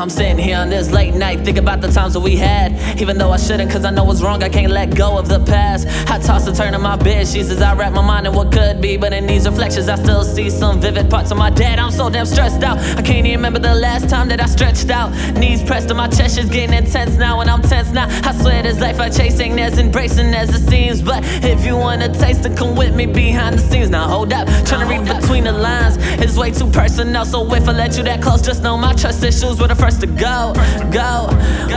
I'm sitting here on this late night, thinking about the times that we had. Even though I shouldn't, cause I know what's wrong, I can't let go of the past. I toss and turn in my bed she says I wrap my mind in what could be. But in these reflections, I still see some vivid parts of my dad. I'm so damn stressed out. I can't even remember the last time that I stretched out. Knees pressed to my chest, is getting intense now, and I'm tense now. I swear this life I chasing as embracing as it seems. But if you wanna taste it, come with me behind the scenes. Now hold up, trying to read between the lines. It's way too personal, so if I let you that close, just know my trust issues were the first to go. Go.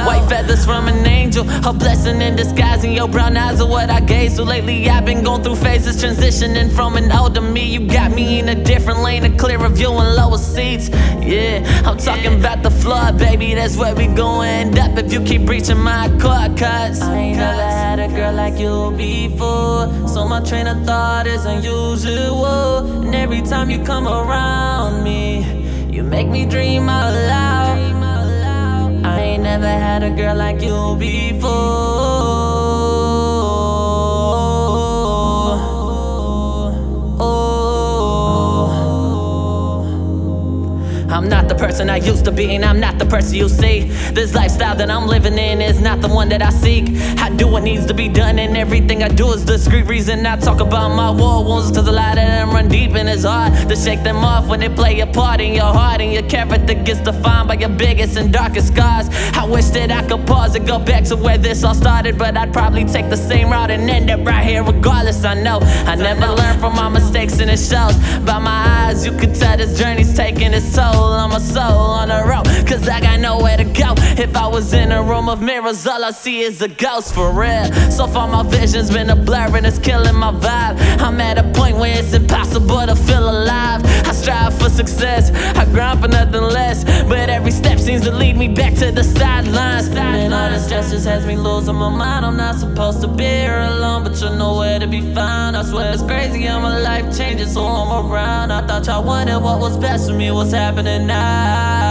White feathers from an angel, a blessing in disguise, and your brown eyes are what I gaze. So lately I've been going through phases, transitioning from an older me. You got me in a different lane, a clearer view and lower seats. Yeah, I'm talking about the floor, baby. That's where we gon' end up if you keep breaching my core. Cause I ain't never had a girl like you before. So my train of thought is unusual. And every time you come around me, you make me dream out loud. I ain't never had a girl like you before. I'm not the person I used to be, and I'm not the person you see. This lifestyle that I'm living in is not the one that I seek. I do what needs to be done, and everything I do is discreet. Reason I talk about my war wounds, cause a lot of them run deep, and it's hard to shake them off when they play a part in your heart, and your character gets defined by your biggest and darkest scars. I wish that I could pause and go back to where this all started, but I'd probably take the same route and end up right here regardless. I know I never learn from my mistakes, and it shows by my eyes. My soul on the road, cause I got nowhere to go. If I was in a room of mirrors, all I see is a ghost for real. So far, my vision's been a blur and it's killing my vibe. I'm at a point where it's impossible to feel alive. I strive for success, I grind for nothing less. But every step seems to lead me back to the sidelines. Just has me losing my mind. I'm not supposed to be here alone, but you're nowhere to be found. I swear it's crazy how my life changes, so I'm around. I thought y'all wanted what was best for me, what's happening now?